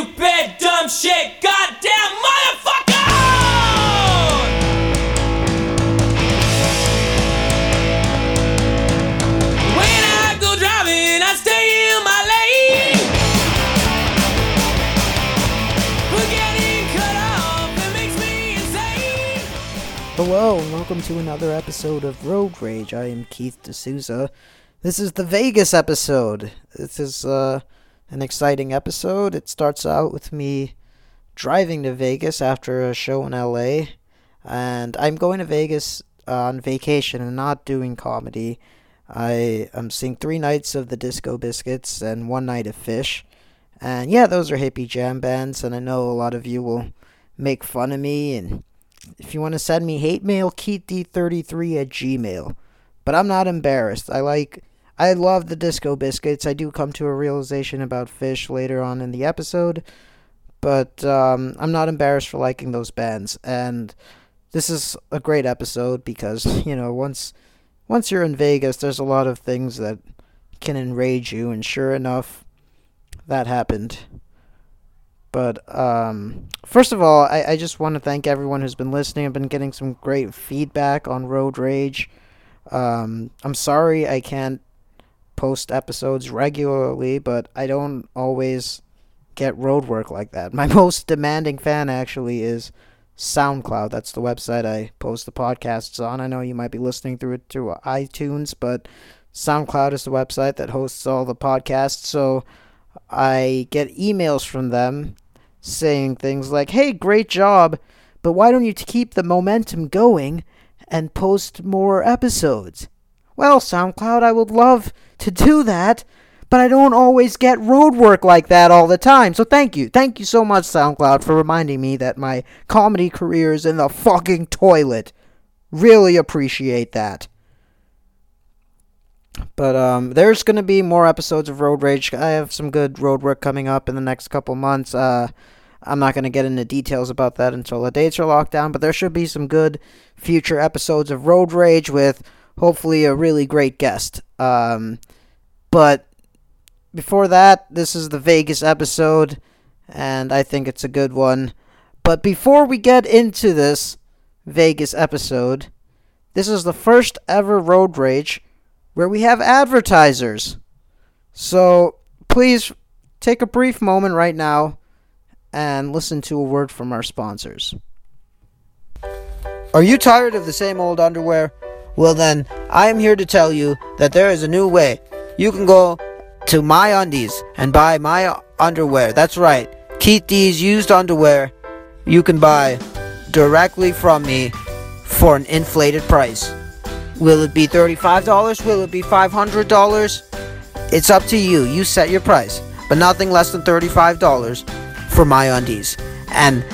stupid, dumb shit, goddamn motherfucker! When I go driving, I stay in my lane. But getting cut off, it makes me insane. Hello, and welcome to another episode of Road Rage. I am Keith D'Souza. This is the Vegas episode. This is uh, an exciting episode. It starts out with me driving to Vegas after a show in LA, and I'm going to Vegas uh, on vacation and not doing comedy. I am seeing three nights of the Disco Biscuits and one night of Phish. And yeah, those are hippie jam bands, and I know a lot of you will make fun of me and if you want to send me hate mail, keitd33 at gmail. But I'm not embarrassed. I like, I love the Disco Biscuits. I do come to a realization about Phish later on in the episode. But um, I'm not embarrassed for liking those bands. And this is a great episode because, you know, once once you're in Vegas, there's a lot of things that can enrage you. And sure enough, that happened. But um, first of all, I, I just want to thank everyone who's been listening. I've been getting some great feedback on Road Rage. Um, I'm sorry I can't post episodes regularly, but I don't always get road work like that. My most demanding fan actually is SoundCloud. That's the website I post the podcasts on. I know you might be listening through it through iTunes, but SoundCloud is the website that hosts all the podcasts. So I get emails from them saying things like, "Hey, great job, but why don't you keep the momentum going and post more episodes?" Well, SoundCloud, I would love to do that, but I don't always get road work like that all the time. So thank you. Thank you so much, SoundCloud, for reminding me that my comedy career is in the fucking toilet. Really appreciate that. But um, there's gonna be more episodes of Road Rage. I have some good road work coming up in the next couple months. Uh, I'm not gonna get into details about that until the dates are locked down. But there should be some good future episodes of Road Rage with hopefully a really great guest. Um, but before that, this is the Vegas episode, and I think it's a good one. But before we get into this Vegas episode, this is the first ever Road Rage where we have advertisers. So please take a brief moment right now and listen to a word from our sponsors. Are you tired of the same old underwear? Well, then, I am here to tell you that there is a new way. You can go to My Undies and buy my underwear. That's right. Keep these used underwear you can buy directly from me for an inflated price. Will it be $35? Will it be $500? It's up to you. You set your price, but nothing less than $35 for my undies. And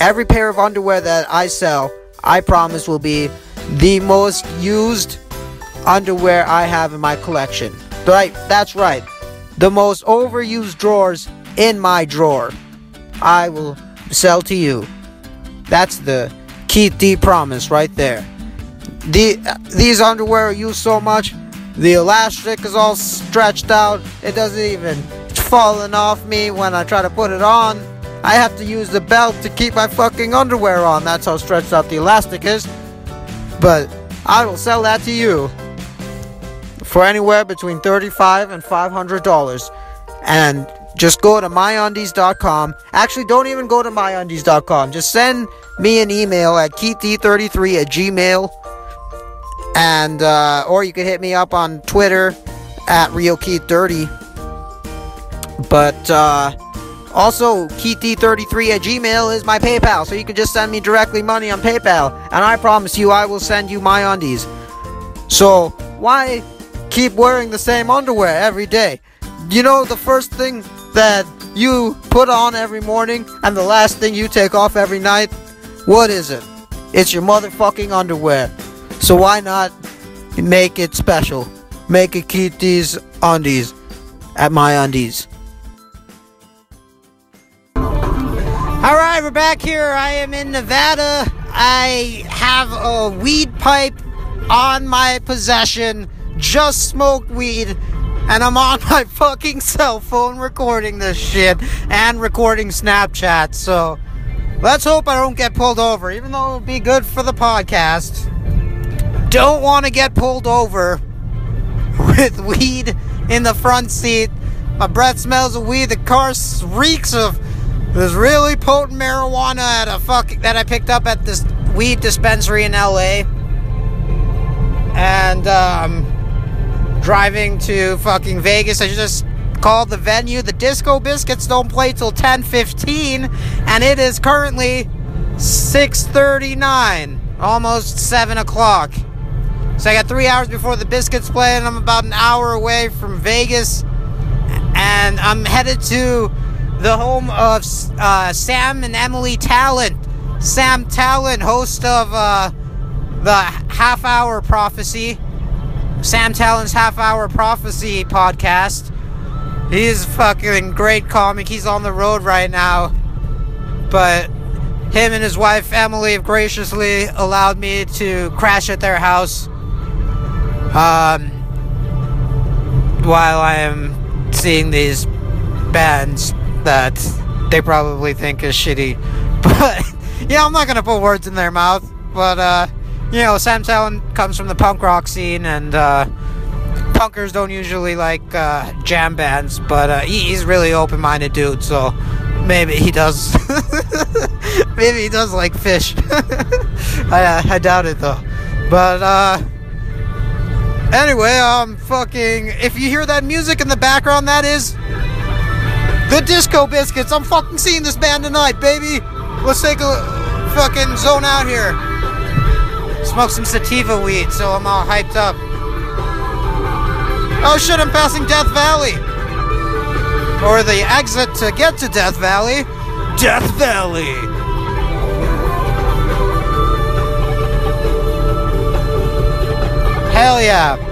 every pair of underwear that I sell, I promise will be the most used underwear I have in my collection. Right, that's right. The most overused drawers in my drawer. I will sell to you. That's the Keith D promise right there. The these underwear are used so much, the elastic is all stretched out. It doesn't even falling off me when I try to put it on. I have to use the belt to keep my fucking underwear on. That's how stretched out the elastic is. But I will sell that to you for anywhere between 35 and 500 dollars. And just go to myundies.com actually don't even go to myundies.com just send me an email at keith33 at gmail. And uh, or you can hit me up on twitter at realkeith30 but uh, also keith33 at gmail is my paypal so you can just send me directly money on paypal and i promise you i will send you my undies so why keep wearing the same underwear every day? You know the first thing that you put on every morning and the last thing you take off every night? What is it? It's your motherfucking underwear. So why not make it special? Make it keep these undies at my undies. All right, we're back here. I am in Nevada. I have a weed pipe on my possession. Just smoked weed, and I'm on my fucking cell phone recording this shit and recording Snapchat. So let's hope I don't get pulled over, even though it would be good for the podcast. Don't want to get pulled over with weed in the front seat. My breath smells of weed. The car reeks of this really potent marijuana at a fuck that I picked up at this weed dispensary in LA. And um driving to fucking Vegas. I just called the venue. The Disco Biscuits don't play till 10:15 and it is currently 6:39, almost 7 o'clock. So I got three hours before the Biscuits play, and I'm about an hour away from Vegas. And I'm headed to the home of uh, Sam and Emily Tallent. Sam Tallent, host of uh, the Half Hour Prophecy, Sam Tallent's Half Hour Prophecy podcast. He's fucking great comic. He's on the road right now. But him and his wife Emily have graciously allowed me to crash at their house um, while I am seeing these bands that they probably think is shitty. But yeah, I'm not gonna put words in their mouth. But uh, you know, Sam Tallent comes from the punk rock scene, and uh, punkers don't usually like uh, jam bands. But uh, he, he's really open-minded dude, so maybe he does. maybe he does like Phish. I, I doubt it though. But uh. Anyway, um, fucking. If you hear that music in the background, that is the Disco Biscuits. I'm fucking seeing this band tonight, baby. Let's take a fucking zone out here. Smoke some sativa weed, so I'm all hyped up. Oh shit, I'm passing Death Valley. Or the exit to get to Death Valley. Death Valley. Hell yeah.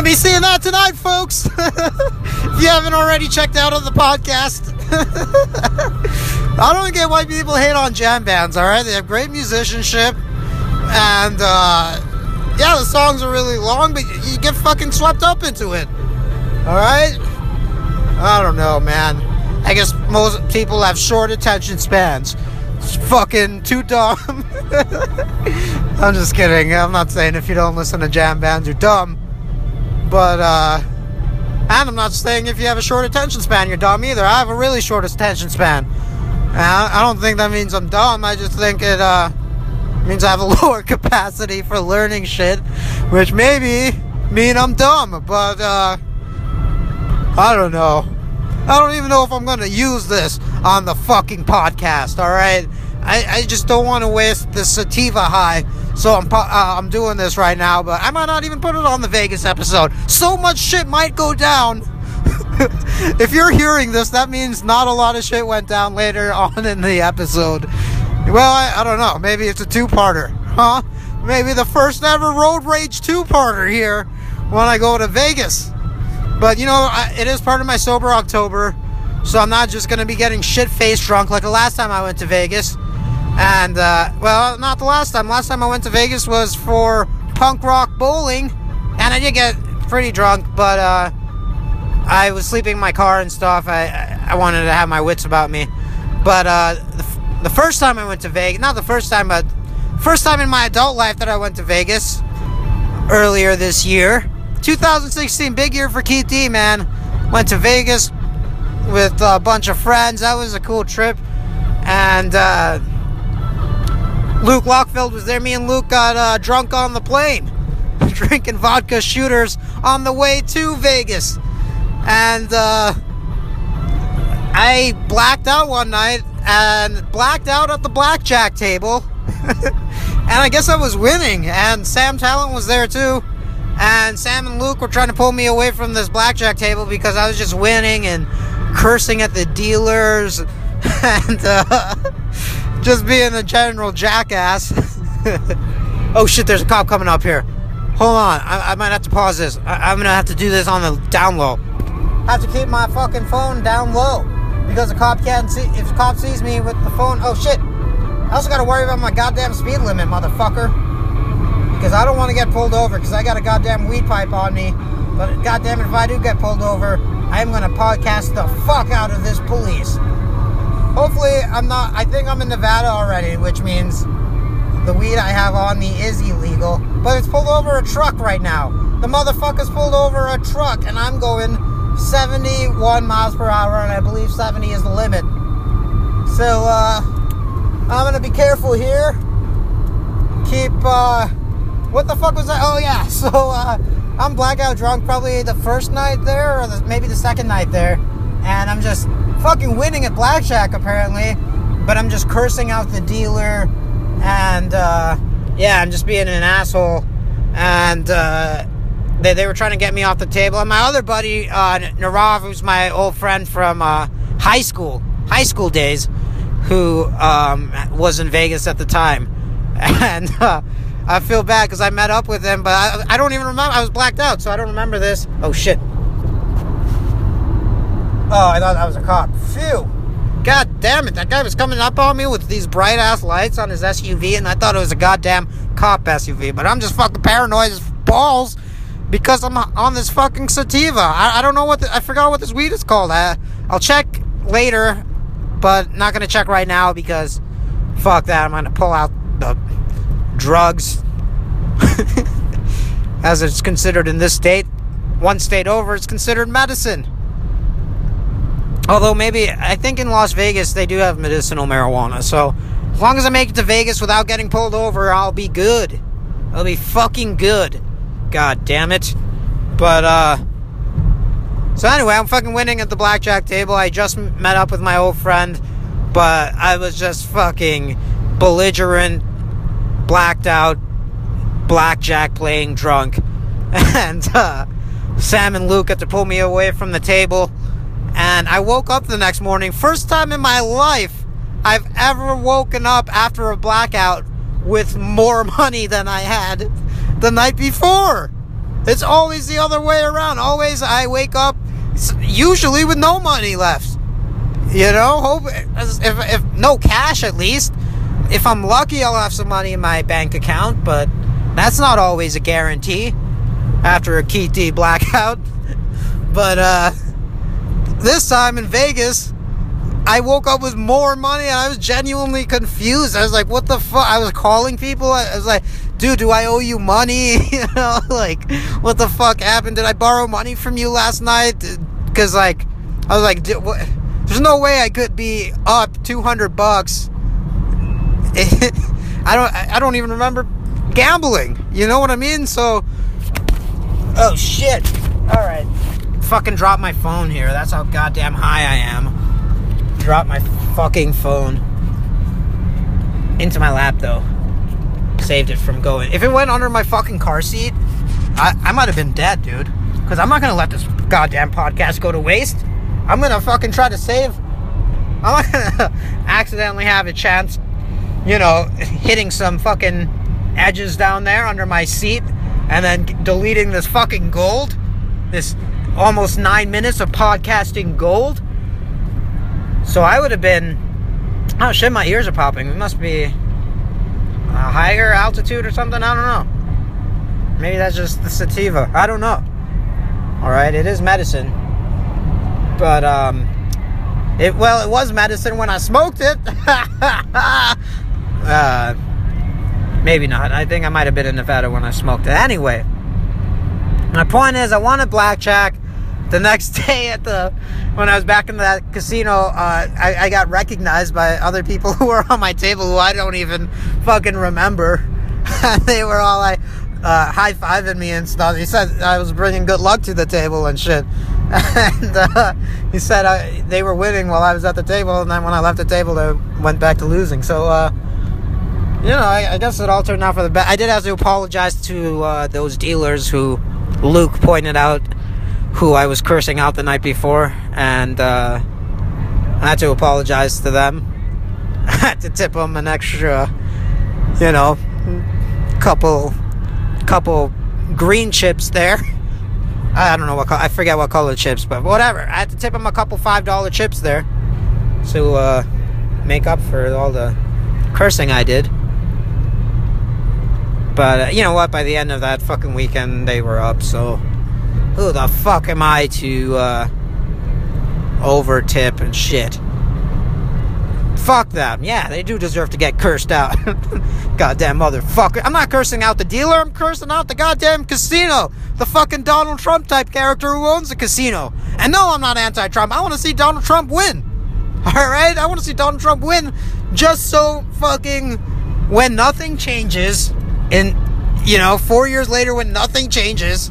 Gonna be seeing that tonight, folks. if you haven't already checked out of the podcast. I don't get why people hate on jam bands, alright? They have great musicianship. And, uh, yeah, the songs are really long, but you get fucking swept up into it. Alright? I don't know, man. I guess most people have short attention spans. It's fucking too dumb. I'm just kidding. I'm not saying if you don't listen to jam bands, you're dumb. But, uh, and I'm not saying if you have a short attention span, you're dumb either. I have a really short attention span. And I, don't think that means I'm dumb. I just think it, uh, means I have a lower capacity for learning shit, which maybe mean I'm dumb. But, uh, I don't know. I don't even know if I'm gonna use this on the fucking podcast. All right, I, I just don't want to waste the sativa high, so I'm uh, I'm doing this right now. But I might not even put it on the Vegas episode. So much shit might go down. if you're hearing this, that means not a lot of shit went down later on in the episode. Well, I, I don't know. Maybe it's a two-parter, huh? Maybe the first ever road rage two-parter here when I go to Vegas. But you know, I, it is part of my sober October, so I'm not just gonna be getting shit faced drunk like the last time I went to Vegas. And uh, well, not the last time. Last time I went to Vegas was for punk rock bowling, and I did get pretty drunk, but uh, I was sleeping in my car and stuff. I I wanted to have my wits about me. But uh, the, the first time I went to Vegas, not the first time, but first time in my adult life that I went to Vegas earlier this year. 2016, big year for Keith D, man. Went to Vegas with a bunch of friends. That was a cool trip. And uh, Luke Lockfield was there. Me and Luke got uh, drunk on the plane, drinking vodka shooters on the way to Vegas. And uh, I blacked out one night and blacked out at the blackjack table. and I guess I was winning. And Sam Tallent was there too. And Sam and Luke were trying to pull me away from this blackjack table because I was just winning and cursing at the dealers and uh, just being a general jackass. oh shit, there's a cop coming up here. Hold on, I, I might have to pause this. I, I'm gonna have to do this on the down low. I have to keep my fucking phone down low because the cop can't see. If the cop sees me with the phone, oh shit. I also gotta worry about my goddamn speed limit, motherfucker. because I don't want to get pulled over because I got a goddamn weed pipe on me. But goddamn if I do get pulled over, I am gonna podcast the fuck out of this police. Hopefully, I'm not. I think I'm in Nevada already, which means the weed I have on me is illegal. But it's pulled over a truck right now. The motherfucker's pulled over a truck, and I'm going 71 miles per hour, and I believe 70 is the limit. So, uh, I'm gonna be careful here. Keep, uh, what the fuck was that? Oh, yeah, so, uh, I'm blackout drunk probably the first night there, or the, maybe the second night there, and I'm just fucking winning at blackjack apparently, but I'm just cursing out the dealer, and, uh, yeah, I'm just being an asshole, and, uh, they, they were trying to get me off the table. And my other buddy, uh, Narav, who's my old friend from uh, high school, high school days, who um, was in Vegas at the time. And uh, I feel bad because I met up with him, but I, I don't even remember. I was blacked out, so I don't remember this. Oh, shit. Oh, I thought that was a cop. Phew. God damn it. That guy was coming up on me with these bright ass lights on his SUV, and I thought it was a goddamn cop SUV. But I'm just fucking paranoid as balls because I'm on this fucking sativa. I, I don't know what the, I forgot what this weed is called. I, I'll check later, but not gonna check right now because fuck that. I'm gonna pull out the drugs as it's considered in this state. One state over, it's considered medicine. Although maybe I think in Las Vegas they do have medicinal marijuana. So as long as I make it to Vegas without getting pulled over, I'll be good. I'll be fucking good. God damn it. But, uh. So, anyway, I'm fucking winning at the blackjack table. I just met up with my old friend, but I was just fucking belligerent, blacked out, blackjack playing drunk. And, uh. Sam and Luke had to pull me away from the table. And I woke up the next morning. First time in my life I've ever woken up after a blackout with more money than I had the night before. It's always the other way around. Always I wake up usually with no money left. You know, hope if, if no cash at least. If I'm lucky, I'll have some money in my bank account, but that's not always a guarantee after a KT blackout. But uh, this time in Vegas, I woke up with more money and I was genuinely confused. I was like, what the fuck? I was calling people. I was like, dude, do I owe you money? you know, like, what the fuck happened? Did I borrow money from you last night? Because, like, I was like, there's no way I could be up 200 bucks. I don't, I don't even remember gambling. You know what I mean? So, oh shit. All right. Fucking drop my phone here. That's how goddamn high I am. Drop my fucking phone into my lap though saved it from going. If it went under my fucking car seat, I, I might have been dead, dude. Because I'm not to let this goddamn podcast go to waste. I'm to fucking try to save. I'm not to accidentally have a chance, you know, hitting some fucking edges down there under my seat and then deleting this fucking gold. This almost nine minutes of podcasting gold. So I would have been. Oh shit, my ears are popping. It must be a higher altitude or something. I don't know. Maybe that's just the sativa. I don't know. All right, it is medicine, but um, it well, it was medicine when I smoked it. uh, maybe not. I think I might have been in Nevada when I smoked it. Anyway, my point is, I wanted blackjack. The next day at the when I was back in that casino, uh, I, I got recognized by other people who were on my table who I don't even fucking remember. they were all like uh, high fiving me and stuff. He said I was bringing good luck to the table and shit. And uh, he said I, they were winning while I was at the table, and then when I left the table, they went back to losing. So, uh, you know, I, I, guess it all turned out for the best. I did have to apologize to uh, those dealers who Luke pointed out who I was cursing out the night before, and uh, I had to apologize to them. I had to tip them an extra, you know, couple, couple green chips there. I don't know what I forget what color chips, but whatever. I had to tip them a couple five dollar chips there to uh, make up for all the cursing I did. But uh, you know what? By the end of that fucking weekend, they were up. So who the fuck am I to uh, overtip and shit? Fuck them. Yeah, they do deserve to get cursed out. goddamn motherfucker. I'm not cursing out the dealer, I'm cursing out the goddamn casino. The fucking Donald Trump type character who owns the casino. And no, I'm not anti Trump. I want to see Donald Trump win. Alright? I want to see Donald Trump win just so fucking when nothing changes, in, you know, four years later when nothing changes,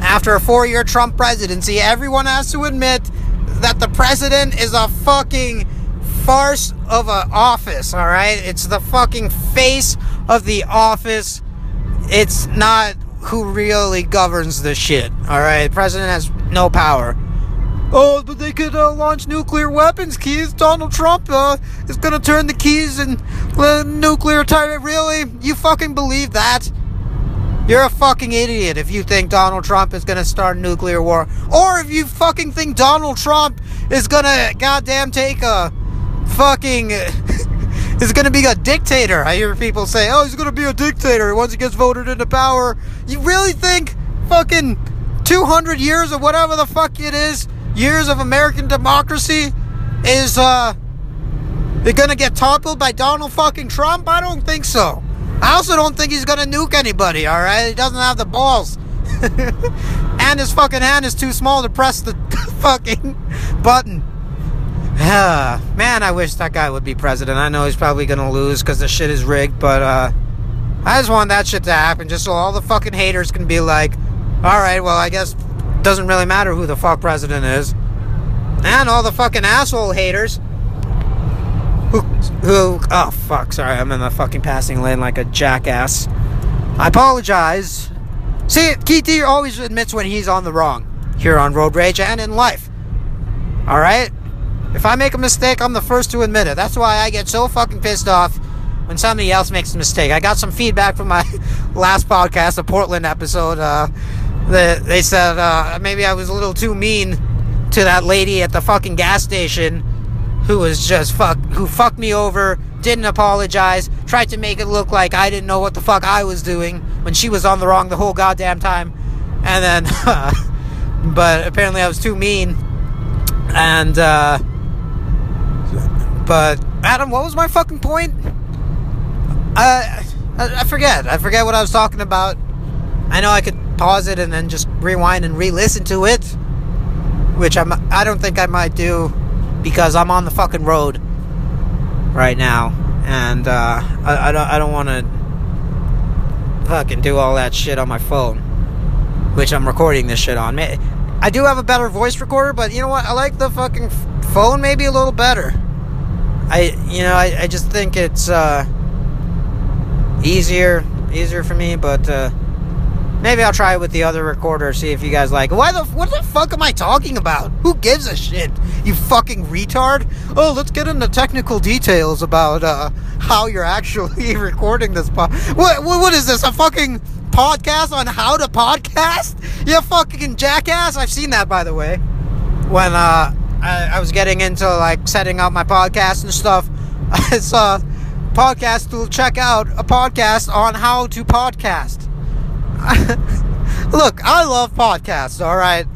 after a four year Trump presidency, everyone has to admit that the president is a fucking farce of an office, all right? It's the fucking face of the office. It's not who really governs the shit, all right? The president has no power. Oh, but they could uh, launch nuclear weapons, Keys. Donald Trump uh, is gonna turn the keys and uh, nuclear tyrant. Really? You fucking believe that? You're a fucking idiot if you think Donald Trump is gonna start a nuclear war. Or if you fucking think Donald Trump is gonna goddamn take a fucking is going to be a dictator. I hear people say, "Oh, he's going to be a dictator once he gets voted into power." You really think fucking 200 years or whatever the fuck it is, years of American democracy is uh they're going to get toppled by Donald fucking Trump? I don't think so. I also don't think he's to nuke anybody, all right? He doesn't have the balls. and his fucking hand is too small to press the fucking button. Man, I wish that guy would be president. I know he's probably gonna lose because the shit is rigged, but uh, I just want that shit to happen just so all the fucking haters can be like, alright, well, I guess doesn't really matter who the fuck president is. And all the fucking asshole haters who, who, oh fuck, sorry, I'm in the fucking passing lane like a jackass. I apologize. See, Keith D always admits when he's on the wrong here on Road Rage and in life. Alright? If I make a mistake, I'm the first to admit it. That's why I get so fucking pissed off when somebody else makes a mistake. I got some feedback from my last podcast, the Portland episode. Uh, that they said uh, maybe I was a little too mean to that lady at the fucking gas station who was just fuck who fucked me over, didn't apologize, tried to make it look like I didn't know what the fuck I was doing when she was on the wrong the whole goddamn time. And then, but apparently I was too mean. And, uh, but Adam, what was my fucking point? Uh, I, I forget. I forget what I was talking about. I know I could pause it and then just rewind and re-listen to it, which I'm. I don't think I might do because I'm on the fucking road right now, and uh, I, I don't. I don't want to fucking do all that shit on my phone, which I'm recording this shit on. I do have a better voice recorder, but you know what? I like the fucking phone maybe a little better. I you know I, I just think it's uh, easier easier for me, but uh, maybe I'll try it with the other recorder. See if you guys like. it. Why the what the fuck am I talking about? Who gives a shit? You fucking retard! Oh, let's get into technical details about uh, how you're actually recording this. Po- what, what what is this? A fucking podcast on how to podcast? You fucking jackass! I've seen that by the way. When uh I, I was getting into like setting up my podcast and stuff. I saw podcast to check out a podcast on how to podcast. Look, I love podcasts, all right.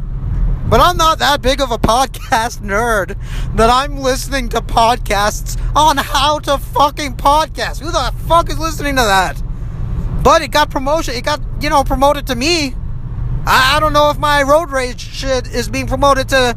But I'm not that big of a podcast nerd that I'm listening to podcasts on how to fucking podcast. Who the fuck is listening to that? But it got promotion. It got, you know, promoted to me. I, I don't know if my road rage shit is being promoted to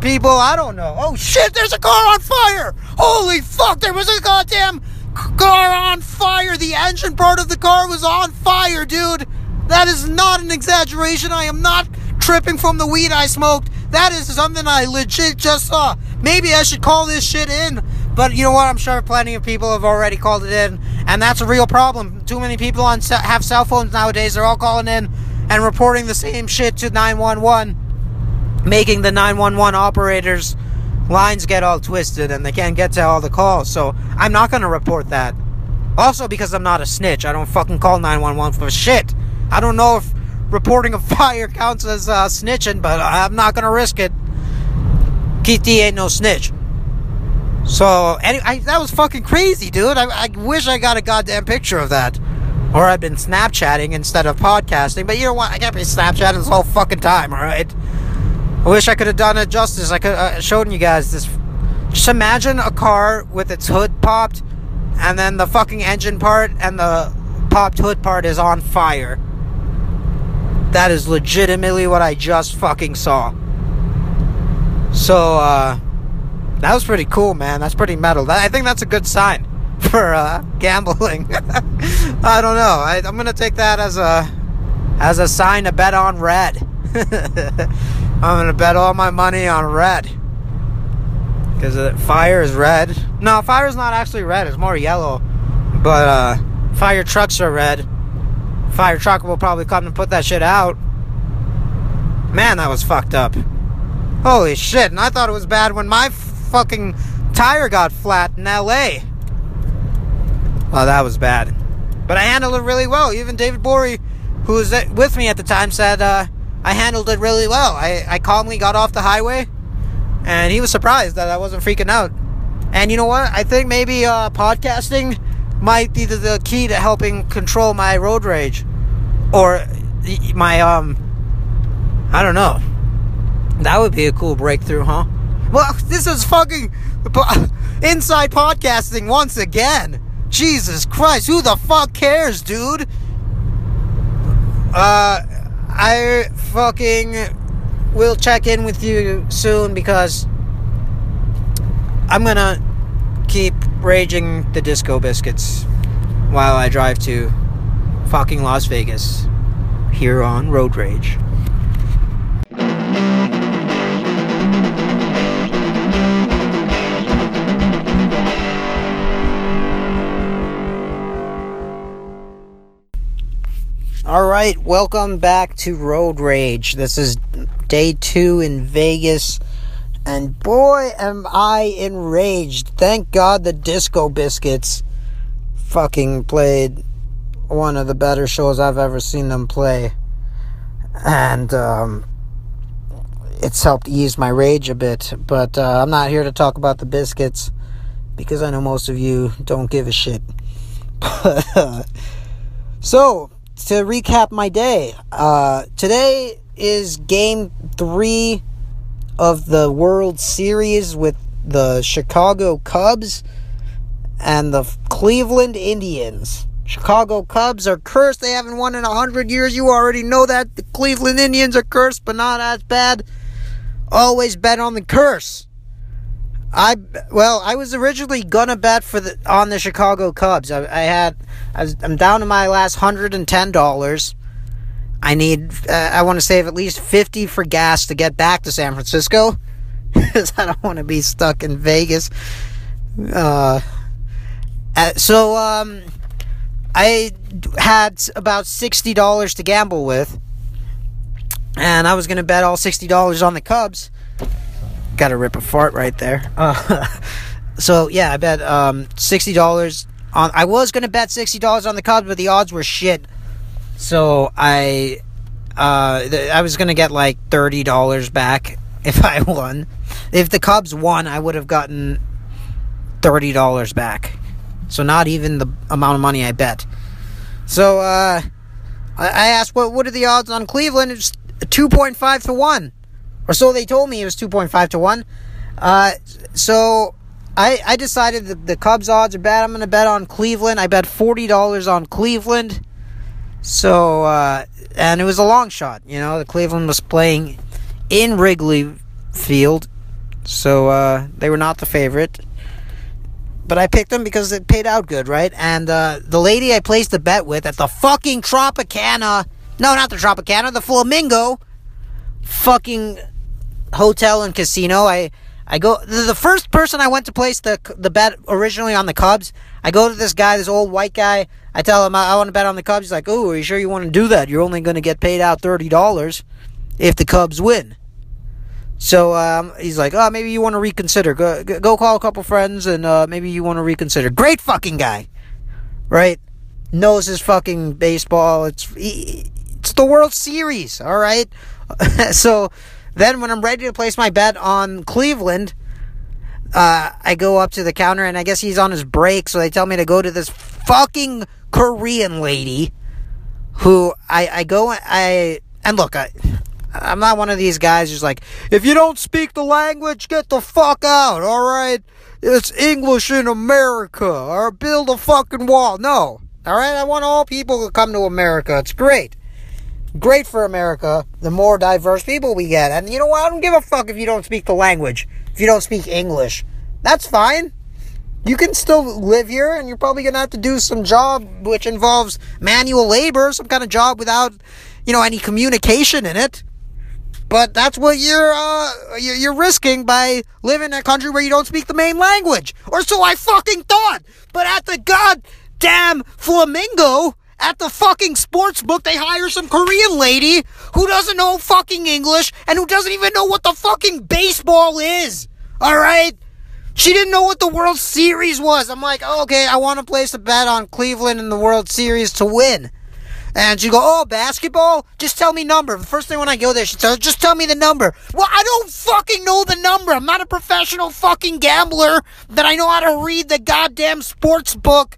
people. I don't know. Oh shit, there's a car on fire! Holy fuck, there was a goddamn car on fire! The engine part of the car was on fire, dude! That is not an exaggeration. I am not tripping from the weed I smoked. That is something I legit just saw. Maybe I should call this shit in. But you know what? I'm sure plenty of people have already called it in, and that's a real problem. Too many people on have cell phones nowadays. They're all calling in and reporting the same shit to 911 making the 911 operators lines get all twisted and they can't get to all the calls. So I'm not going to report that. Also, because I'm not a snitch, I don't fucking call 911 for shit. I don't know if reporting a fire counts as uh, snitching, but I'm not to risk it. Keith ain't no snitch. So, I, that was fucking crazy, dude. I, I wish I got a goddamn picture of that. or I've been Snapchatting instead of podcasting. But you know what? I can't be Snapchatting this whole fucking time. All right. I wish I could have done it justice. I could uh, shown you guys this. Just imagine a car with its hood popped, and then the fucking engine part and the popped hood part is on fire. That is legitimately what I just fucking saw. So, uh, that was pretty cool, man. That's pretty metal. That, I think that's a good sign for uh, gambling. I don't know. I, I'm gonna take that as a as a sign to bet on red. I'm gonna bet all my money on red because fire is red. No, fire is not actually red. It's more yellow. But uh, fire trucks are red. Fire truck will probably come and put that shit out. Man, that was fucked up. Holy shit! And I thought it was bad when my fucking tire got flat in L.A. Well, that was bad. But I handled it really well. Even David Bory, who was with me at the time, said uh, I handled it really well. I, I calmly got off the highway, and he was surprised that I wasn't freaking out. And you know what? I think maybe uh, podcasting might be the, the key to helping control my road rage, or my um, I don't know. That would be a cool breakthrough, huh? Well, this is fucking inside podcasting once again. Jesus Christ, who the fuck cares, dude? Uh, I fucking will check in with you soon because I'm gonna keep raging the disco biscuits while I drive to fucking Las Vegas here on Road Rage. All right, welcome back to Road Rage. This is day two in Vegas, and boy, am I enraged. Thank God the Disco Biscuits fucking played one of the better shows I've ever seen them play, and um, it's helped ease my rage a bit. But uh, I'm not here to talk about the biscuits because I know most of you don't give a shit. Uh, so, to recap my day, uh, today is game three of the World Series with the Chicago Cubs and the Cleveland Indians. Chicago Cubs are cursed. They haven't won in a hundred years. You already know that. The Cleveland Indians are cursed, but not as bad. Always bet on the curse. I well, I was originally gonna bet for the on the Chicago Cubs. I, I had I was, I'm down to my last hundred and ten dollars. I need uh, I want to save at least fifty for gas to get back to San Francisco because I don't want to be stuck in Vegas. Uh, uh, so um, I had about sixty dollars to gamble with, and I was gonna bet all sixty dollars on the Cubs. Got to rip a fart right there. Uh, so yeah, I bet um, sixty dollars on. I was gonna bet sixty dollars on the Cubs, but the odds were shit. So I, uh, th- I was gonna get like thirty dollars back if I won. If the Cubs won, I would have gotten thirty dollars back. So not even the amount of money I bet. So uh, I, I asked, what what are the odds on Cleveland? It's two point five to one, or so they told me it was two point five to one. Uh, so I I decided the Cubs odds are bad. I'm going to bet on Cleveland. I bet forty dollars on Cleveland. So uh, and it was a long shot. You know, the Cleveland was playing in Wrigley Field, so uh, they were not the favorite. But I picked them because it paid out good, right? And uh, the lady I placed the bet with at the fucking Tropicana, no, not the Tropicana, the Flamingo, fucking hotel and casino. I I go the, first person I went to place the the bet originally on the Cubs. I go to this guy, this old white guy. I tell him I, I want to bet on the Cubs. He's like, "Oh, are you sure you want to do that? You're only going to get paid out thirty dollars if the Cubs win." So um, he's like, "Oh, maybe you want to reconsider. Go go go call a couple friends and uh, maybe you want to reconsider." Great fucking guy, right? Knows his fucking baseball. It's he, it's the World Series, all right. so then when I'm ready to place my bet on Cleveland, uh, I go up to the counter and I guess he's on his break, so they tell me to go to this fucking Korean lady who I, I go I and look I I'm not one of these guys who's like if you don't speak the language get the fuck out all right? It's English in America or build a fucking wall. No all right? I want all people to come to America. It's great great for America the more diverse people we get and you know what I don't give a fuck if you don't speak the language if you don't speak English that's fine you can still live here and you're probably going to have to do some job which involves manual labor, some kind of job without, you know, any communication in it. But that's what you're, uh, you're you're risking by living in a country where you don't speak the main language. Or so I fucking thought. But at the goddamn Flamingo, at the fucking sports book, they hire some Korean lady who doesn't know fucking English and who doesn't even know what the fucking baseball is. Alright? She didn't know what the World Series was. I'm like, oh, okay, I want to place a bet on Cleveland in the World Series to win. And she go, oh, basketball? Just tell me number. The first thing when I go there, she says, just tell me the number. Well, I don't fucking know the number. I'm not a professional fucking gambler that I know how to read the goddamn sports book.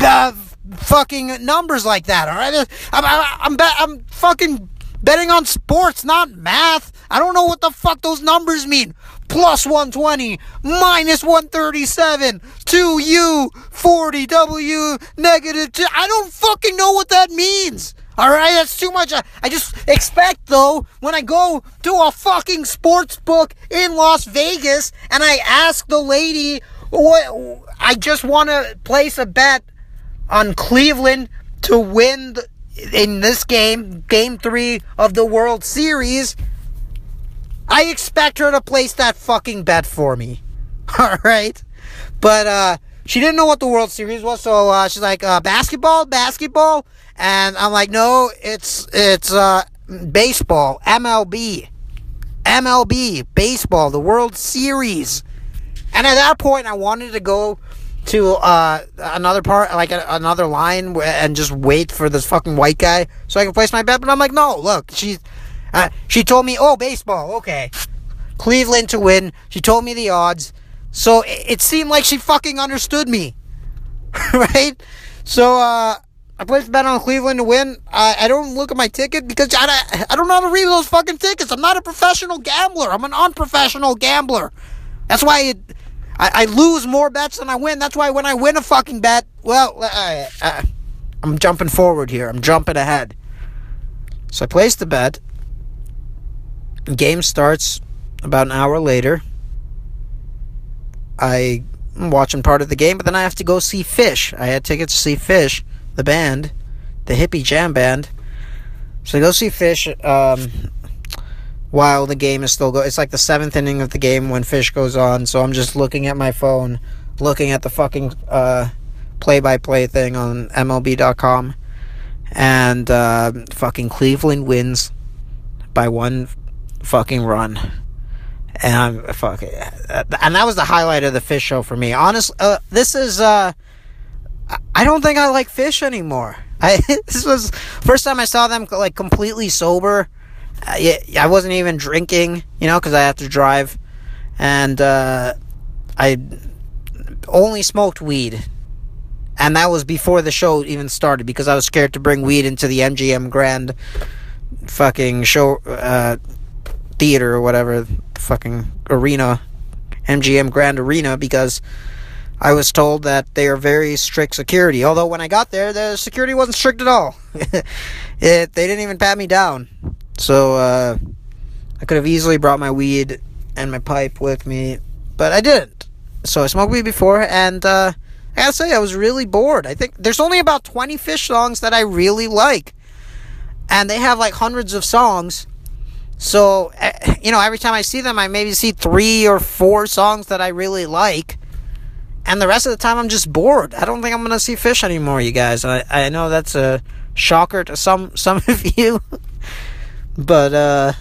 Uh, fucking numbers like that. All right, I'm I'm I'm, I'm fucking betting on sports, not math. I don't know what the fuck those numbers mean. Plus 120, minus 137, 2U, 40W, negative 2. I don't fucking know what that means. Alright, that's too much. I, I just expect, though, when I go to a fucking sports book in Las Vegas and I ask the lady, what, I just want to place a bet on Cleveland to win the, in this game, game three of the World Series. I expect her to place that fucking bet for me. All right. But uh, she didn't know what the World Series was, so uh, she's like, uh, basketball, basketball. And I'm like, no, it's it's uh, baseball, MLB. MLB, baseball, the World Series. And at that point, I wanted to go to uh, another part, like a, another line, and just wait for this fucking white guy so I can place my bet. But I'm like, no, look, she, uh, she told me, oh, baseball, okay, Cleveland to win. She told me the odds, so it, it seemed like she fucking understood me, right? So uh, I placed a bet on Cleveland to win. I, I don't look at my ticket because I, I don't know how to read those fucking tickets. I'm not a professional gambler. I'm an unprofessional gambler. That's why it, I, I lose more bets than I win. That's why when I win a fucking bet, well, I, I, I'm jumping forward here. I'm jumping ahead. So I place the bet. Game starts about an hour later. I am watching part of the game, but then I have to go see Phish. I had tickets to see Phish, the band, the hippie jam band. So I go see Phish um, while the game is still going. It's like the seventh inning of the game when Phish goes on. So I'm just looking at my phone, looking at the fucking uh, play-by-play thing on MLB.com, and uh, fucking Cleveland wins by one fucking run. And I'm fuck it. and that was the highlight of the Phish show for me. Honestly, uh, this is uh, I- I don't think I like Phish anymore. I this was first time I saw them like completely sober. Yeah, I wasn't even drinking, you know, because I have to drive, and uh, I only smoked weed, and that was before the show even started because I was scared to bring weed into the MGM Grand fucking show uh, theater or whatever, fucking arena, MGM Grand Arena, because I was told that they are very strict security. Although when I got there, the security wasn't strict at all. it, they didn't even pat me down. So uh, I could have easily brought my weed and my pipe with me, but I didn't. So I smoked weed before, and uh, I gotta say I was really bored. I think there's only about 20 Phish songs that I really like, and they have like hundreds of songs. So eh, you know, every time I see them, I maybe see three or four songs that I really like and the rest of the time I'm just bored. I don't think I'm gonna see Phish anymore, you guys. I I know that's a shocker to some some of you, but uh,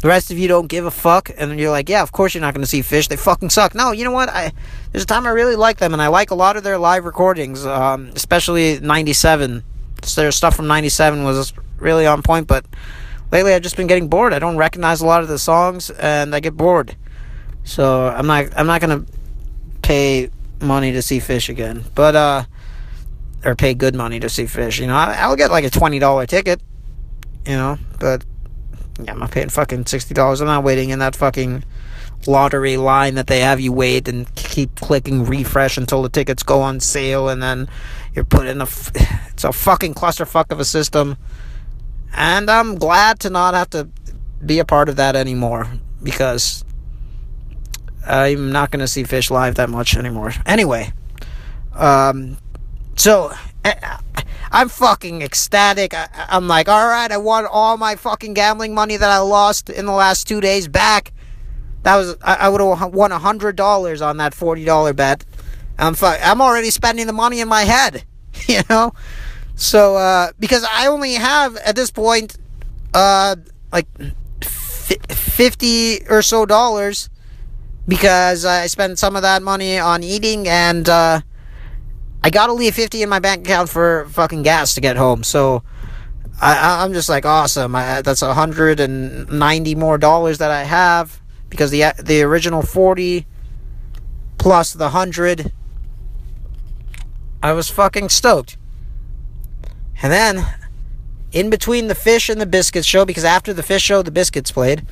the rest of you don't give a fuck, and you're like, yeah, of course you're not gonna see Phish. They fucking suck. No, you know what? I there's a time I really like them, and I like a lot of their live recordings, um, especially '97. Their stuff from '97 was really on point, but lately I've just been getting bored. I don't recognize a lot of the songs, and I get bored. So I'm not I'm not gonna pay money to see Phish again. But uh or pay good money to see Phish. You know, I'll get like a twenty dollar ticket. You know, but yeah, I'm not paying fucking sixty dollars. I'm not waiting in that fucking lottery line that they have you wait and keep clicking refresh until the tickets go on sale, and then you're put in a. F- it's a fucking clusterfuck of a system, and I'm glad to not have to be a part of that anymore because I'm not going to see Phish live that much anymore. Anyway, um, so I, I'm fucking ecstatic. I, I'm like, all right, I won all my fucking gambling money that I lost in the last two days back. That was I, I would have won hundred dollars on that forty dollar bet. I'm fu- I'm already spending the money in my head, you know. So uh, because I only have at this point, uh, like fi- fifty or so dollars because I spent some of that money on eating and uh, I gotta leave 50 in my bank account for fucking gas to get home. So I, I'm just like awesome. I, that's 190 more dollars that I have because the the original 40 plus the 100 I was fucking stoked. And then in between the Phish and the biscuits show because after the Phish show the biscuits played.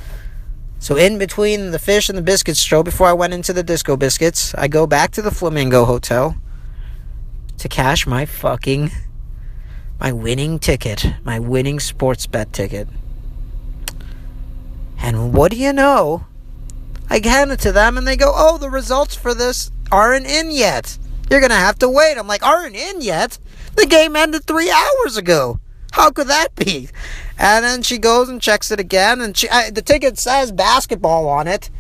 So in between the Phish and the biscuits show, before I went into the disco biscuits, I go back to the Flamingo Hotel to cash my fucking my winning ticket, my winning sports bet ticket. And what do you know? I hand it to them and they go, "Oh, the results for this aren't in yet. You're gonna have to wait." I'm like, "Aren't in yet? The game ended three hours ago. How could that be?" And then she goes and checks it again, and she, I, the ticket says basketball on it.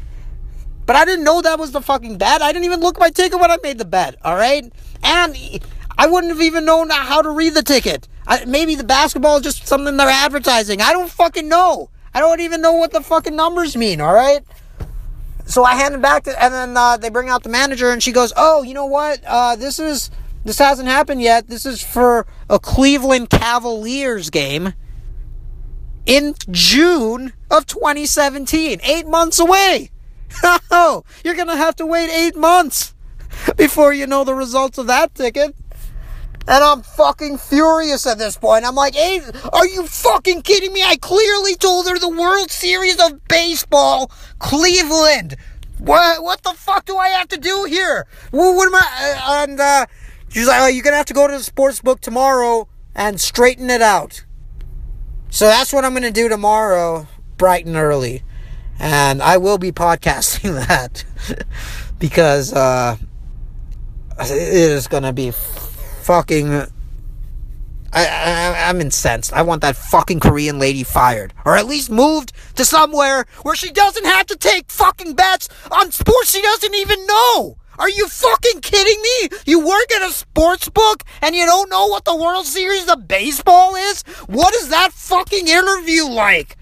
But I didn't know that was the fucking bet. I didn't even look at my ticket when I made the bet, all right? And I wouldn't have even known how to read the ticket. I, maybe the basketball is just something they're advertising. I don't fucking know. I don't even know what the fucking numbers mean, all right? So I hand it back to, and then uh, they bring out the manager, and she goes, "Oh, you know what? Uh, this is this hasn't happened yet. This is for a Cleveland Cavaliers game." in June of 2017. Eight months away. Oh, you're to have to wait eight months before you know the results of that ticket. And I'm fucking furious at this point. I'm like, hey, are you fucking kidding me? I clearly told her the World Series of Baseball, Cleveland. What, what the fuck do I have to do here? What, what am I? uh, And uh, she's like, oh, you're going to have to go to the sports book tomorrow and straighten it out. So that's what I'm going to do tomorrow, bright and early. And I will be podcasting that because uh, it is to be fucking. I, I, I'm incensed. I want that fucking Korean lady fired. Or at least moved to somewhere where she doesn't have to take fucking bets on sports she doesn't even know. Are you fucking kidding me? You work at a sports book and you don't know what the World Series of Baseball is? What is that fucking interview like?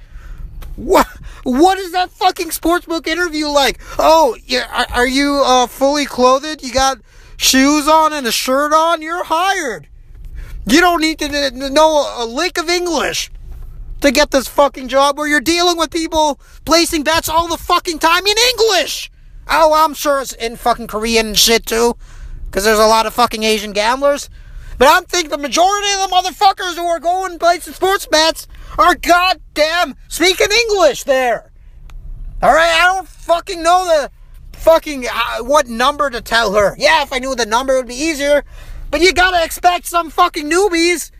What? What is that fucking sportsbook interview like? Oh, yeah, are, are you uh, fully clothed? You got shoes on and a shirt on? You're hired. You don't need to know a lick of English to get this fucking job where you're dealing with people placing bets all the fucking time in English. Oh, I'm sure it's in fucking Korean and shit too, because there's a lot of fucking Asian gamblers. But I'm think the majority of the motherfuckers who are going placing sports bets are goddamn speaking English there. All right, I don't fucking know the fucking uh, what number to tell her. Yeah, if I knew the number, it would be easier. But you gotta expect some fucking newbies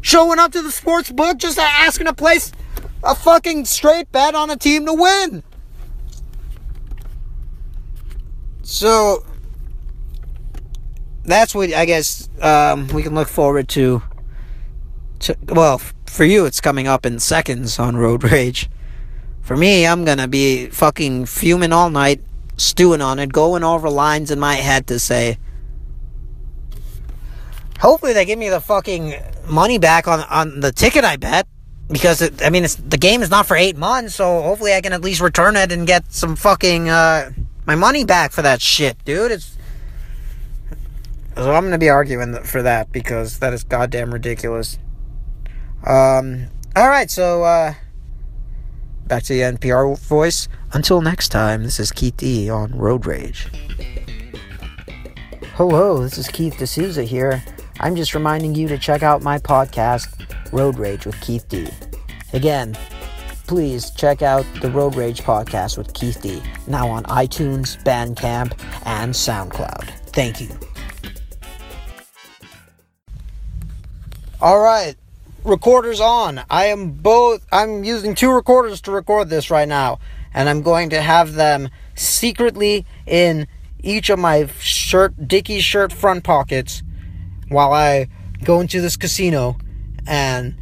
showing up to the sports book just asking to place a fucking straight bet on a team to win. So that's what I guess um, we can look forward to. to well, for you, it's coming up in seconds on Road Rage. For me, I'm gonna be fucking fuming all night, stewing on it, going over lines in my head to say. Hopefully, they give me the fucking money back on on the ticket I bet because it, I mean, the game is not for eight months, so hopefully I can at least return it and get some fucking uh, my money back for that shit, dude. It's so I'm gonna be arguing for that because that is goddamn ridiculous. Um. All right, so uh, back to the NPR voice. Until next time, this is Keith D on Road Rage. Hello, this is Keith D'Souza here. I'm just reminding you to check out my podcast, Road Rage with Keith D. Again, please check out the Road Rage podcast with Keith D. Now on iTunes, Bandcamp, and SoundCloud. Thank you. All right, recorders on. I am both. I'm using two recorders to record this right now, and I'm going to have them secretly in each of my shirt, Dickies shirt front pockets, while I go into this casino and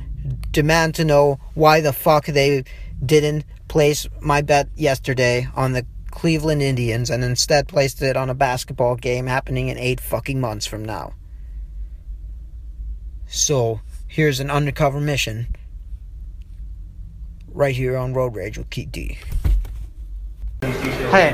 demand to know why the fuck they didn't place my bet yesterday on the Cleveland Indians and instead placed it on a basketball game happening in eight fucking months from now. So, here's an undercover mission right here on Road Rage with Keith D. Hey.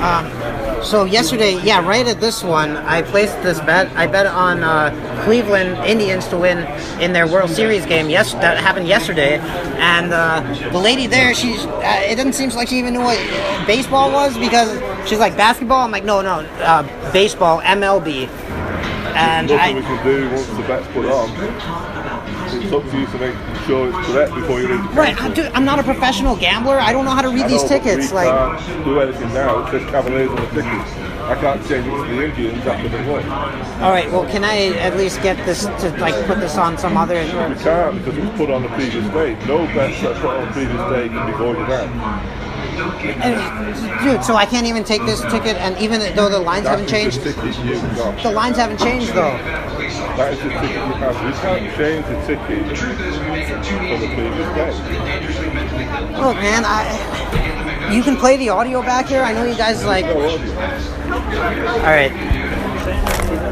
Um, so yesterday, yeah, right at this one, I placed this bet. I bet on uh, Cleveland Indians to win in their World Series game. Yes, that happened yesterday, and uh, the lady there, she's. Uh, it doesn't seem like she even knew what uh, baseball was because she's like basketball. I'm like, no, no, uh, baseball, MLB. And Nothing I, we can do once the bet's put on. It's up to you to make sure it's correct before you leave the right, country. dude, I'm not a professional gambler. I don't know how to read I these know, tickets. Like, can't do anything now. It says Cavaliers on the tickets. I can't change it to the Indians after the win. all right, well, can I at least get this to like put this on some other? We can't because it was put on the previous day. No bets that are put on the previous day can be voided out. Dude, so I can't even take this ticket, and even though the lines haven't changed, the ticket you got. the lines haven't changed though. That is the ticket you have. We can't change the ticket from the previous day. Look, man, I you can play the audio back here. I know you guys like. All right.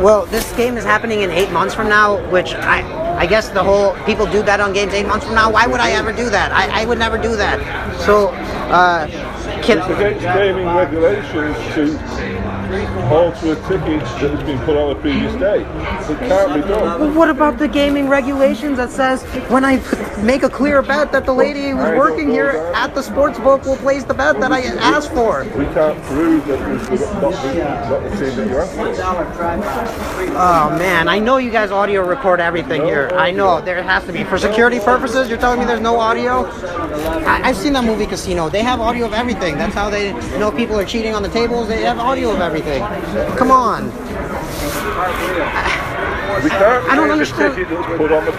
Well, this game is happening in eight months from now, which I I guess the whole people do bet on games eight months from now. Why would I ever do that? I, I would never do that. So, uh, can gaming regulations to alter a ticket that has been put on the previous day. It can't be done. Well, what about the gaming regulations that says when I make a clear bet that the lady who's I working here that. at the sports book will place the bet that I asked for? We can't prove that was the, not, not the team that you asked for. Oh man, I know you guys audio record everything here. I know there has to be for security purposes. You're telling me there's no audio? I, I've seen that movie Casino. They have audio of everything. That's how they know people are cheating on the tables. They have audio of everything. Come on. I don't understand. ticket that was put on the.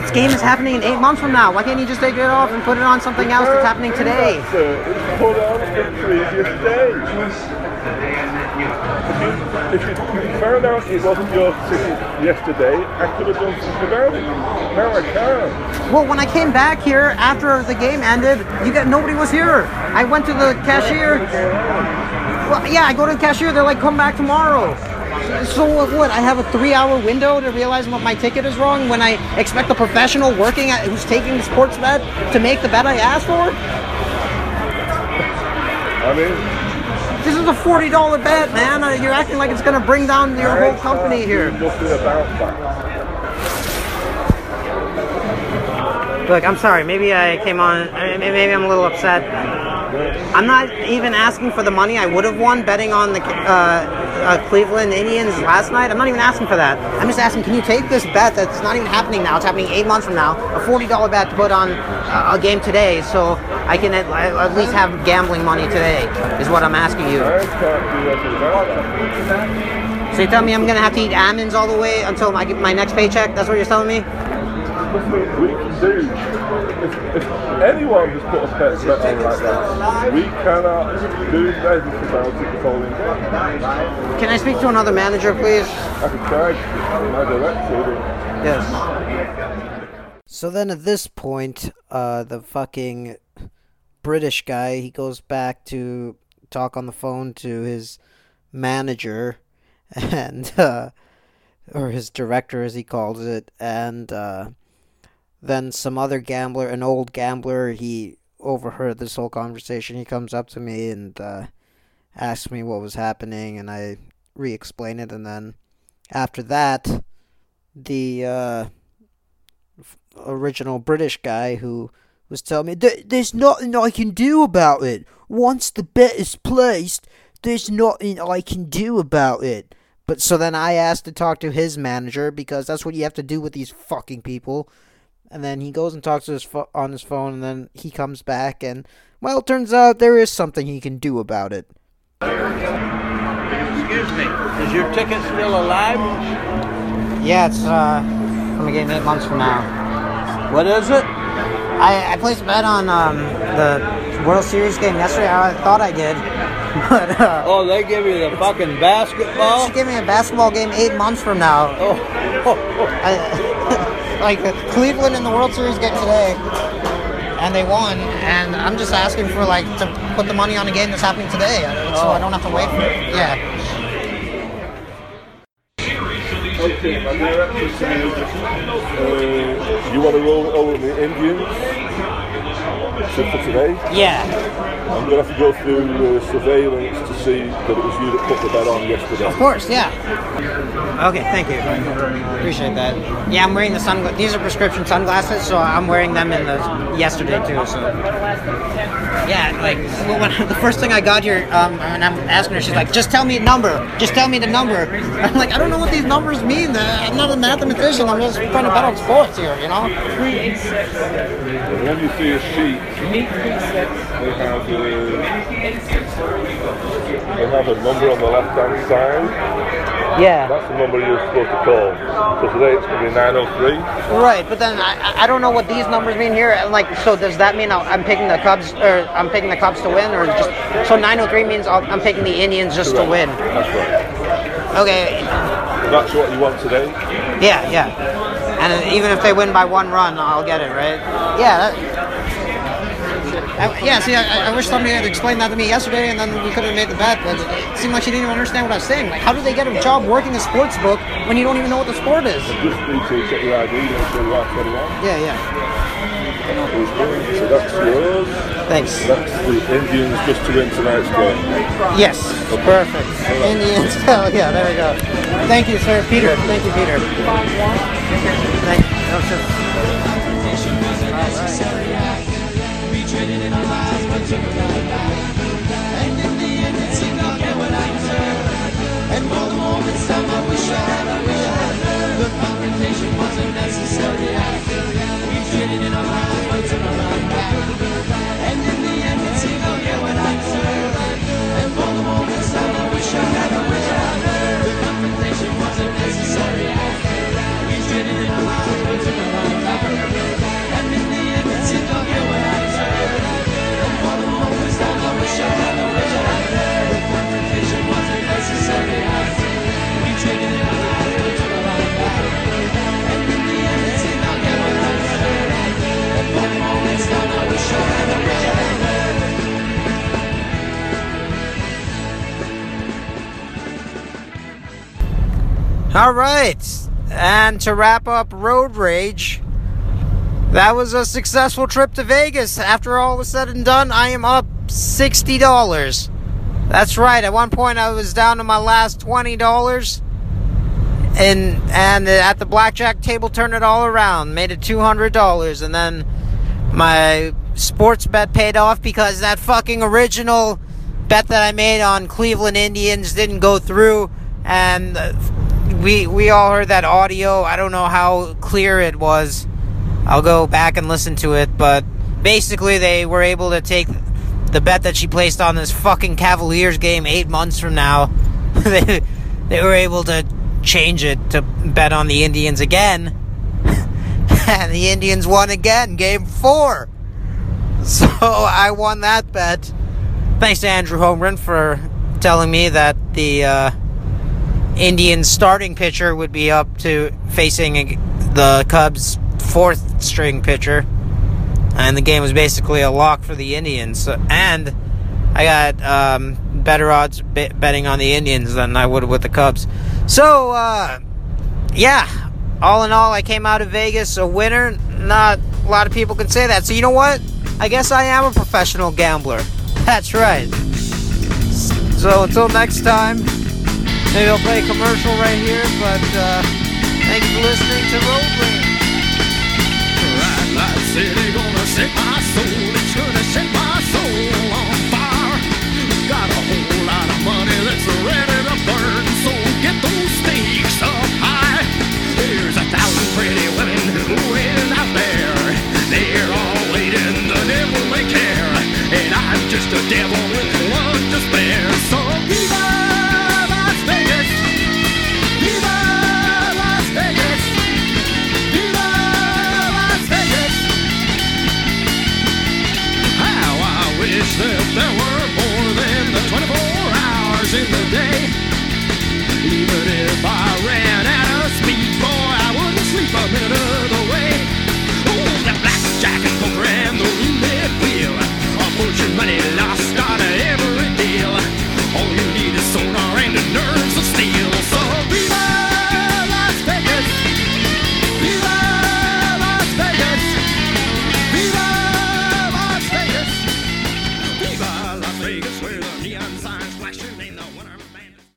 This game is happening in eight months from now. Why can't you just take it off and put it on something else that's happening today? Sir, it was put on the previous day. If you, found out it wasn't your ticket yesterday, I could have done something about it. Now I can't. Well, when I came back here after the game ended, you got nobody was here. I went to the cashier. Well, yeah, I go to the cashier. They're like, come back tomorrow. So what? what, I have a three-hour window to realize what my ticket is wrong when I expect a professional working at who's taking the sports bet to make the bet I asked for. I mean, This is a forty-dollar bet, man. Uh, You're acting like it's gonna bring down your whole company here. Look, I'm sorry. Maybe I came on. Maybe I'm a little upset. I'm not even asking for the money I would have won betting on the uh, uh, Cleveland Indians last night. I'm not even asking for that. I'm just asking, can you take this bet that's not even happening now? It's happening eight months from now. A $40 bet to put on uh, a game today, so I can at, at least have gambling money today. Is what I'm asking you. So you tell me I'm gonna have to eat almonds all the way until my my next paycheck? That's what you're telling me? We can do. If, if anyone has put a bet, bet on like that, we cannot do anything about it the following day. Can I speak to another manager, please? I could try my director, Yes. So then at this point, uh, the fucking British guy, he goes back to talk on the phone to his manager and, uh, or his director as he calls it, and, uh, then some other gambler, an old gambler, he overheard this whole conversation. He comes up to me and, uh, asks me what was happening, and I re explain it, and then after that, the, uh, original British guy who was telling me "There- there's nothing I can do about it. Once the bet is placed, there's nothing I can do about it. But so then I asked to talk to his manager because that's what you have to do with these fucking people. And then he goes and talks to his pho- on his phone, and then he comes back, and well, it turns out there is something he can do about it. Excuse me, is your ticket still alive? Yeah, it's uh, from a game eight months from now. What is it? I, I placed a bet on um, the World Series game yesterday. I thought I did, but uh, Oh, they give you the fucking basketball? she gave me a basketball game eight months from now. Oh, I, like Cleveland in the World Series game today, and they won. And I'm just asking for like to put the money on a game that's happening today, so I don't have to wait for it. Yeah. Okay, my director said, uh, you want to roll over the Indians so for today? Yeah. I'm going to have to go through uh, surveillance to see that it was you that put the bet on yesterday. Of course, yeah. Okay, thank you. Appreciate that. Yeah, I'm wearing the sun. These are prescription sunglasses, so I'm wearing them in the yesterday too. So yeah, like when, the first thing I got here, um, and I'm asking her, she's like, "Just tell me a number. Just tell me the number." I'm like, "I don't know what these numbers mean. Uh, I'm not a mathematician. I'm just trying to bet on sports here, you know." And when you see a sheet, they have, uh, they have a number on the left-hand side. Yeah. That's the number you're supposed to call. So today it's going to be 903. Right, but then I, I- I don't know what these numbers mean here. And, Like, so does that mean I'm picking the Cubs, or I'm picking the Cubs to win, or just so 903 means I'll, I'm picking the Indians just to win? That's right. Okay, That's what you want today. yeah, yeah. And even if they win by one run, I'll get it, right? Yeah. That, I, yeah, see, I, I wish somebody had explained that to me yesterday, and then we could have made the bet. But it seemed like she didn't even understand what I was saying. Like, how do they get a job working a sports book when you don't even know what the sport is? Just need to check your ID, make sure you are 21. Yeah, yeah. So that's yours. Thanks. That's the Indians just to win tonight's game. Oh, yes. Perfect. Indians. Hell yeah, there we go. Thank you, sir. Peter. Thank you, Peter. Thank you. Oh, sure in our lives, but took life. And in the end, it seemed I get what I deserve. And for the moment, I wish I had. All right. And to wrap up Road Rage, that was a successful trip to Vegas. After all was said and done, I am up $60. That's right. At one point, I was down to my last $20. And, and at the blackjack table, turned it all around. Made it $200. And then my sports bet paid off because that fucking original bet that I made on Cleveland Indians didn't go through. And we we all heard that audio. I don't know how clear it was. I'll go back and listen to it, but basically they were able to take the bet that she placed on this fucking Cavaliers game 8 months from now. they they were able to change it to bet on the Indians again. and the Indians won again, game 4. So I won that bet. Thanks to Andrew Holmgren for telling me that the uh, Indian starting pitcher would be up to facing the Cubs' fourth string pitcher. And the game was basically a lock for the Indians. And I got um, better odds betting on the Indians than I would with the Cubs. So, uh, yeah, all in all, I came out of Vegas a winner. Not a lot of people can say that. So, you know what? I guess I am a professional gambler. That's right. So, until next time. Maybe I'll play a commercial right here, but uh, thank you for listening to Road Rage. Ride like city, gonna set my soul. It's gonna set my soul on fire. Got a whole lot of money that's ready to burn, so get those stakes up high. There's a thousand pretty women waiting out there. They're all waiting, the devil may care, and I'm just a devil with single day. Even if I ran out of speed, boy, I wouldn't sleep a minute of the way. Oh, the blackjack and poker and the roulette wheel, a fortune money lost.